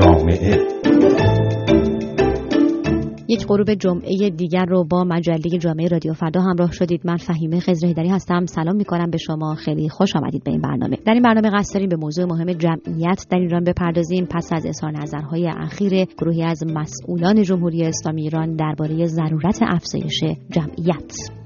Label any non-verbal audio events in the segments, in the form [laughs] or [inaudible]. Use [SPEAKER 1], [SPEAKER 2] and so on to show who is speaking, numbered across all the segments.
[SPEAKER 1] جامعه.
[SPEAKER 2] یک غروب جمعه دیگر رو با مجله جامعه رادیو فردا همراه شدید. من فهیمه خزرهیدری هستم. سلام می کنم به شما. خیلی خوش آمدید به این برنامه. در این برنامه قصد داریم به موضوع مهم جمعیت در ایران بپردازیم. پس از اظهار نظرهای اخیر گروهی از مسئولان جمهوری اسلامی ایران درباره ضرورت افزایش جمعیت.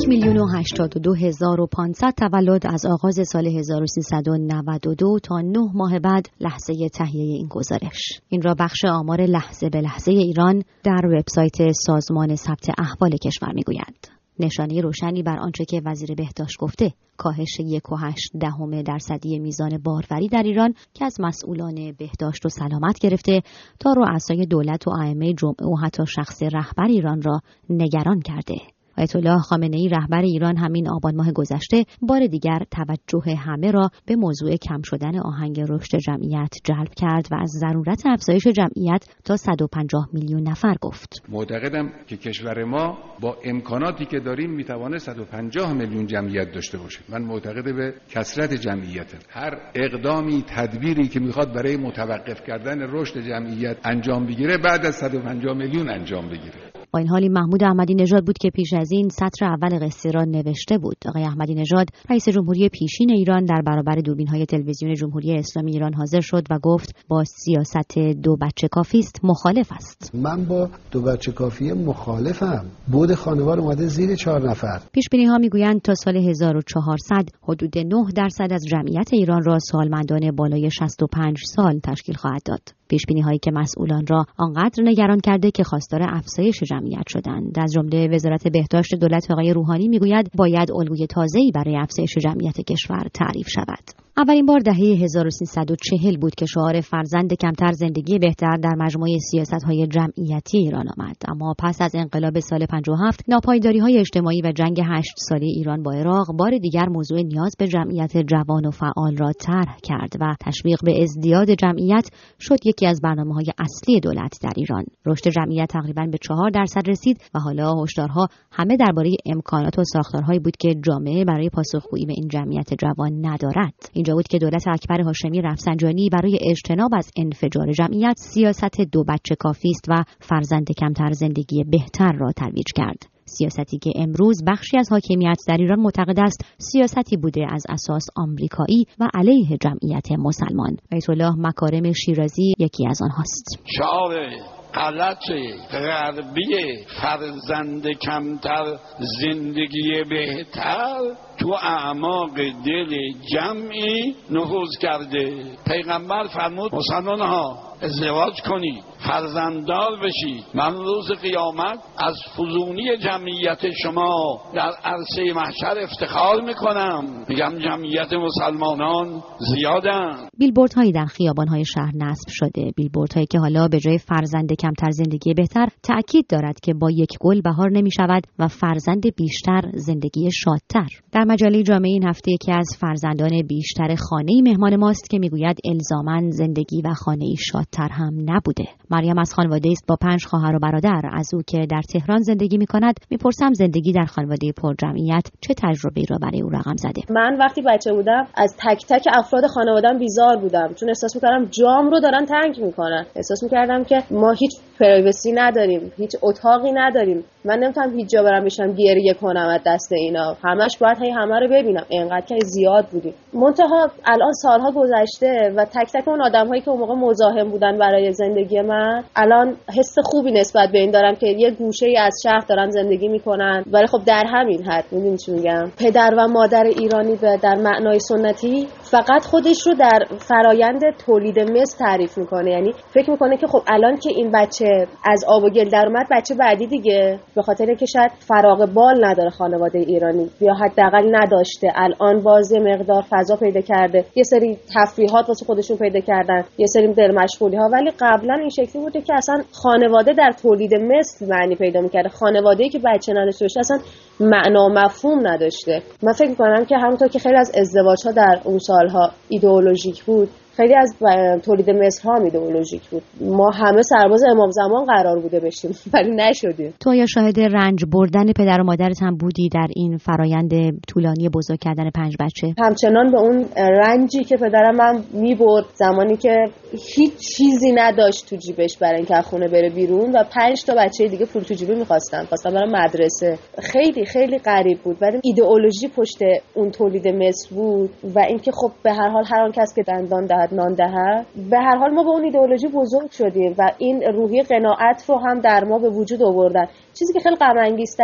[SPEAKER 2] یک میلیون و هشتاد و دو هزار و پانصد تولد از آغاز سال 1392 تا نه ماه بعد لحظه تهیه این گزارش. این را بخش آمار لحظه به لحظه ایران در وبسایت سازمان ثبت احوال کشور می‌گوید نشانه روشنی بر آنچه که وزیر بهداشت گفته کاهش یک و هشت دهم درصدی میزان باروری در ایران که از مسئولان بهداشت و سلامت گرفته تا رؤسای دولت و ائمه جمعه و حتی شخص رهبر ایران را نگران کرده. آیت الله خامنه ای رهبر ایران همین آبان ماه گذشته بار دیگر توجه همه را به موضوع کم شدن آهنگ رشد جمعیت جلب کرد و از ضرورت افزایش جمعیت تا 150 میلیون نفر گفت.
[SPEAKER 3] معتقدم که کشور ما با امکاناتی که داریم می‌توانه 150 میلیون جمعیت داشته باشه. من معتقد به کسرت جمعیت هر اقدامی تدبیری که می‌خواد برای متوقف کردن رشد جمعیت انجام بگیره بعد از 150 میلیون انجام بگیره.
[SPEAKER 2] با این حالی محمود احمدی نژاد بود که پیش از این سطر اول قصه را نوشته بود. آقای احمدی نژاد رئیس جمهوری پیشین ایران در برابر دوربین های تلویزیون جمهوری اسلامی ایران حاضر شد و گفت با سیاست دو بچه کافی است مخالف است.
[SPEAKER 4] من با دو بچه کافی مخالفم. بود خانوار اومده زیر چهار نفر.
[SPEAKER 2] پیش بینی ها می‌گویند تا سال 1400 حدود 9 درصد از جمعیت ایران را سالمندان بالای 65 سال تشکیل خواهد داد. پیش بینی هایی که مسئولان را آنقدر نگران کرده که خواستار افزایش جمعیت شدند. از جمله وزارت بهداشت دولت آقای روحانی می‌گوید باید الگوی تازه‌ای برای افزایش جمعیت کشور تعریف شود. اولین بار دهه 1340 بود که شعار فرزند کمتر زندگی بهتر در مجموعه سیاست های جمعیتی ایران آمد. اما پس از انقلاب سال 57 ناپایداری های اجتماعی و جنگ هشت ساله ایران با عراق بار دیگر موضوع نیاز به جمعیت جوان و فعال را طرح کرد و تشویق به ازدیاد جمعیت شد یکی از برنامه های اصلی دولت در ایران. رشد جمعیت تقریبا به چهار درصد رسید و حالا هشدارها همه درباره امکانات و ساختارهایی بود که جامعه برای پاسخگویی به این جمعیت جوان ندارد. اینجا بود که دولت اکبر هاشمی رفسنجانی برای اجتناب از انفجار جمعیت سیاست دو بچه کافی است و فرزند کمتر زندگی بهتر را ترویج کرد. سیاستی که امروز بخشی از حاکمیت در ایران معتقد است سیاستی بوده از اساس آمریکایی و علیه جمعیت مسلمان. آیت الله مکارم شیرازی یکی از آنهاست.
[SPEAKER 5] شعار غلط غربی فرزند کمتر زندگی بهتر. تو اعماق دل جمعی نفوذ کرده. پیغمبر فرمود مسلمان ها ازدواج کنید فرزنددار بشید من روز قیامت از فزونی جمعیت شما در عرصه محشر افتخار می‌کنم. میگم جمعیت مسلمانان زیادن.
[SPEAKER 2] بیلبورد هایی در خیابان های شهر نصب شده. بیلبورد هایی که حالا به جای فرزند کمتر زندگی بهتر تأکید دارد که با یک گل بهار نمی شود و فرزند بیشتر زندگی شادتر. در مجله جامعه این هفته یکی از فرزندان بیشتر خانه مهمان ماست که می‌گوید الزامن زندگی و خانه شادتر هم نبوده. مریم از خانواده است با پنج خواهر و برادر. از او که در تهران زندگی می کند می‌پرسم زندگی در خانواده پرجمعیت چه تجربه را برای او رقم زده؟
[SPEAKER 6] من وقتی بچه بودم از تک تک افراد خانوادم بیزار بودم. چون احساس می‌کردم جام رو دارن تنگ می‌کنن. احساس می‌کردم که ما پرایوسی نداریم هیچ اتاقی نداریم. من نمی‌تونم هیچ جا برم بشم گریه کنم از دست اینا. همش باید هی همه رو ببینم. اینقدر که زیاد بودیم. منتها الان سالها گذشته و تک تک اون آدمهایی که اون موقع مزاحم بودن برای زندگی من الان حس خوبی نسبت به این دارم که یه گوشه ای از شهر دارن زندگی می‌کنن. ولی خب در همین حد. می‌دونی چی میگم؟ پدر و مادر ایرانی به در معنای سنتی فقط خودش رو در فرایند تولید مثل تعریف می‌کنه. یعنی فکر می‌کنه که خب الان که این بچه از آب و گل در اومد بچه بعدی دیگه. به خاطر اینکه شاید فراغ بال نداره خانواده ایرانی یا حداقل نداشته. الان باز مقدار فضا پیدا کرده. یه سری تفریحات واسه خودشون پیدا کردن. یه سری مشغولی ها ولی قبلا این شکلی بوده که اصلا خانواده در تولید مثل معنی پیدا می‌کرده. خانواده که بچه نداشته باشه اصلا معنا مفهوم نداشته. من فکر می‌کنم که همونطور که خیلی از ازدواج ها در اون سالها ایدئولوژیک بود. خیلی از تولید مصر ها ایدئولوژیک بود. ما همه سرباز امام زمان قرار بوده بشیم [laughs] ولی نشدیم.
[SPEAKER 2] تو یا شاهد رنج بردن پدر و مادرت هم بودی در این فرایند طولانی بزرگ کردن پنج بچه؟
[SPEAKER 6] همچنان به اون رنجی که پدرم من می‌برد زمانی که هیچ چیزی نداشت تو جیبش برای اینکه خونه بره بیرون و پنج تا بچه دیگه پول تو جیبی می‌خواستن. خواستن برای مدرسه. خیلی خیلی غریب بود ولی ایدئولوژی پشت اون تولید مصر بود و اینکه خب به هر حال هر آن کس که دندان دهد نان دهد به هر حال ما به اون ایدئولوژی بزرگ شدیم و این روحی قناعت رو هم در ما به وجود آوردن. چیزی که خیلی غم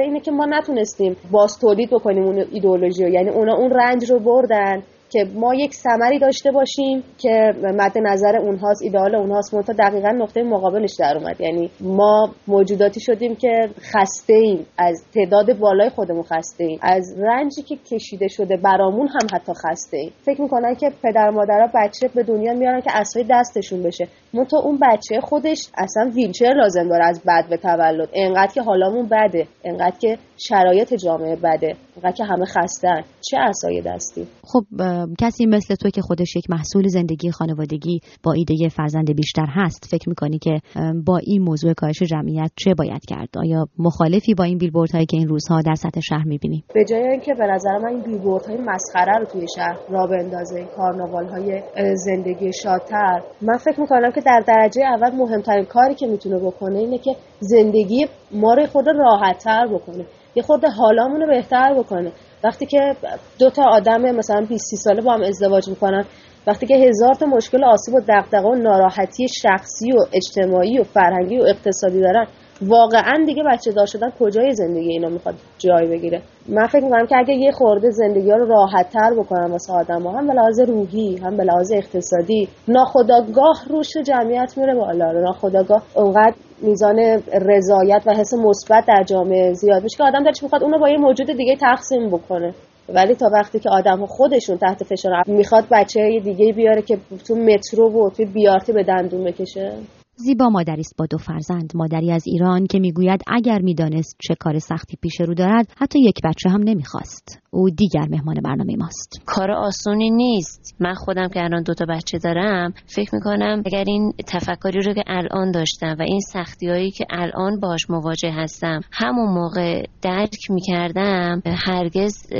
[SPEAKER 6] اینه که ما نتونستیم باز تولید بکنیم اون ایدئولوژی یعنی اونا اون رنج رو بردن. که ما یک ثمری داشته باشیم که مد نظر اونهاست ایدئال اونهاست. منتها دقیقا نقطه مقابلش در اومد. یعنی ما موجوداتی شدیم که خسته ایم از تعداد بالای خودمون خسته ایم از رنجی که کشیده شده برامون هم حتی خسته ایم فکر می‌کنن که پدر مادرها بچه به دنیا میارن که اسای دستشون بشه. منتها اون بچه خودش اصلا ویلچر لازم داره از بد به تولد. انقدر که حالمون بده انقدر که شرایط جامعه بده انقدر که همه خستن چه اسای دستی؟
[SPEAKER 2] خب کسی مثل تو که خودش یک محصول زندگی خانوادگی با ایده فرزند بیشتر هست فکر می‌کنی که با این موضوع کاهش جمعیت چه باید کرد؟ آیا مخالفی با این بیلبورد هایی که این روزها در سطح شهر می‌بینی؟
[SPEAKER 6] به جای اینکه به نظر من این بیلبورد های مسخره رو توی شهر را بندازه کارناوال های زندگی شادتر من فکر می‌کنم که در درجه اول مهمترین کاری که می‌تونه بکنه اینه که زندگی ما رو خود راحتتر بکنه یه خود حالامون رو بهتر بکنه. وقتی که دو تا آدم مثلا 20 ساله با هم ازدواج می‌کنن وقتی که هزار تا مشکل آسیب و دغدغه و ناراحتی شخصی و اجتماعی و فرهنگی و اقتصادی دارن واقعا دیگه بچه دار شدن کجای زندگی اینا می‌خواد جای بگیره؟ من فکر می‌کنم که اگه یه خورده زندگی ها رو راحت تر بکنم واسه آدم ها هم به لحاظ روحی هم به لحاظ اقتصادی ناخداگاه روش جمعیت میره بالا. ناخداگاه اونقدر میزان رضایت و حس مثبت در جامعه زیاد میشه که آدم دلش می‌خواد اونو با یه موجود دیگه تقسیم بکنه. ولی تا وقتی که آدم ها خودشون تحت فشار می‌خواد بچه دیگه بیاره که تو مترو و تو بیارتی به دندون بکشه؟
[SPEAKER 2] زیبا مادری است با دو فرزند. مادری از ایران که می‌گوید اگر می‌دانست چه کار سختی پیش رو دارد حتی یک بچه هم نمی‌خواست. او دیگر مهمان برنامه ماست.
[SPEAKER 1] کار آسونی نیست. من خودم که الان دوتا بچه دارم فکر می‌کنم اگر این تفکری رو که الان داشتم و این سختی هایی که الان باش مواجه هستم همون موقع درک می‌کردم هرگز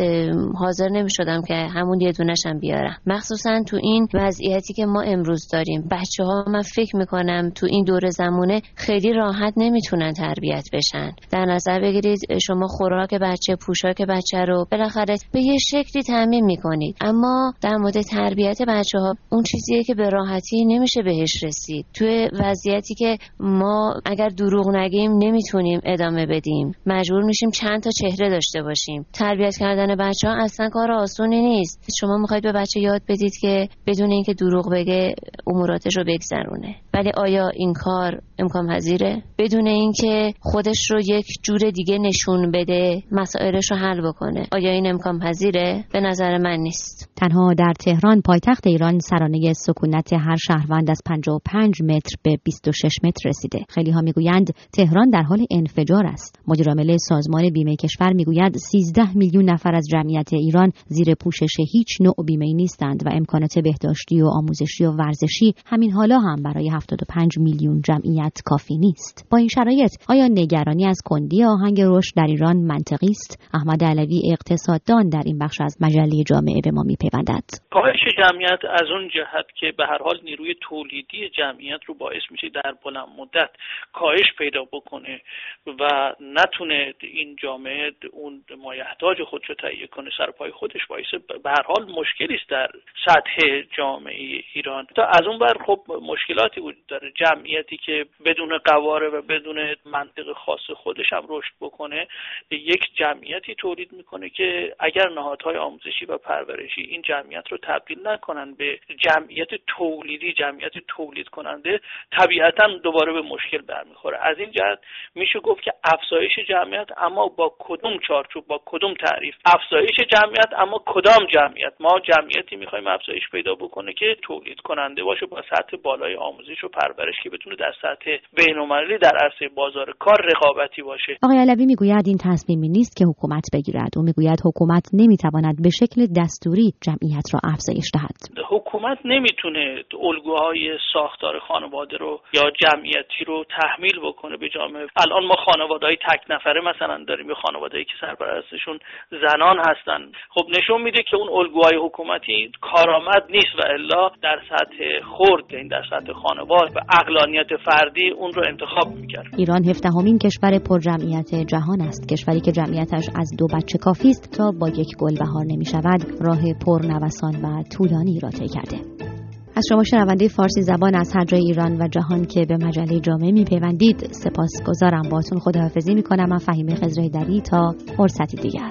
[SPEAKER 1] حاضر نمی‌شدم که همون یه دونشم بیارم. مخصوصا تو این وضعیتی که ما امروز داریم. بچه ها من فکر می‌کنم تو این دور زمانه خیلی راحت نمی‌تونن تربیت بشن. در نظر بگیرید شما خوراک بچه پوشاک بچه رو بالاخره به یه شکلی تعمین می‌کنید. اما در مورد تربیت بچه ها اون چیزیه که به راحتی نمیشه بهش رسید. توی وضعیتی که ما اگر دروغ نگیم نمی‌تونیم ادامه بدیم. مجبور میشیم چند تا چهره داشته باشیم. تربیت کردن بچه ها اصلا کار آسونی نیست. شما می‌خواید به بچه یاد بدید که بدون اینکه دروغ بگه اموراتش رو بگذرونه. ولی آیا این کار امکان پذیره؟ بدون اینکه خودش رو یک جور دیگه نشون بده مسائلش رو حل بکنه. آیا این امکان پذیره؟ به نظر من نیست.
[SPEAKER 2] تنها در تهران پایتخت ایران سرانه سکونت هر شهروند از 55 متر به 26 متر رسیده. خیلی ها می‌گویند تهران در حال انفجار است. مدیرعامل سازمان بیمه کشور می‌گوید 13 میلیون نفر از جمعیت ایران زیر پوشش هیچ نوع بیمه نیستند و امکانات بهداشتی و آموزشی و ورزشی همین حالا هم برای 75 میلیون جمعیت کافی نیست. با این شرایط آیا نگرانی از کندی آهنگ رشد در ایران منطقی است؟ احمد علوی اقتصاددان در این بخش از مجله جامعه به ما میپیوندد.
[SPEAKER 7] کاهش جمعیت از اون جهت که به هر حال نیروی تولیدی جمعیت رو باعث میشه در بلند مدت کاهش پیدا بکنه و نتونه این جامعه اون مایحتاج خودش رو تهیه کنه سر پای خودش باعث به هر حال مشکلی است در سطح جامعه ایران. تا از اون بر خب مشکلاتی وجود داره جمعیتی که بدون قواره و بدون منطق خاص خودش هم رشد بکنه یک جمعیتی تولید می‌کنه که اگر نهادهای آموزشی و پرورشی این جمعیت رو تبدیل نکنن به جمعیت تولیدی جمعیت تولید کننده طبیعتا دوباره به مشکل برمیخوره. از این جهت میشه گفت که افزایش جمعیت اما با کدوم چارچوب با کدوم تعریف؟ افزایش جمعیت اما کدام جمعیت؟ ما جمعیتی می‌خوایم افزایش پیدا بکنه که تولید کننده باشه با سطح بالای آموزش و پرورش که بتونه در سطح بین‌المللی در عرصه بازار کار رقابتی باشه.
[SPEAKER 2] آقای علوی می‌گوید این تصمیمی نیست که حکومت بگیرد. او می‌گوید حکومت نمی‌تواند به شکل دستوری جمعیت را افزایش دهد.
[SPEAKER 7] حکومت نمی‌تونه الگوهای ساختار خانواده رو یا جمعیتی رو تحمیل بکنه به جامعه. الان ما خانواده های تک نفره مثلا داریم. یا خانواده که سرپرستشون زنان هستن. خب نشون میده که اون الگوهای حکومتی کارآمد نیست و الا در سطح خرد این یعنی در سطح خانواده. و اقلانیت فردی اون رو انتخاب می‌کرد.
[SPEAKER 2] ایران هفدهمین کشور پرجمعیت جهان است کشوری که جمعیتش از دو بچه کافی است تا با یک گل بهار نمی شود راه پرنوسان و طولانی را طی کرده. از شما شنونده فارسی زبان از هر جای ایران و جهان که به مجله جامعه می پیوندید سپاس گذارم باتون خداحافظی می کنم من فهیمه خزره دری تا فرصتی دیگر.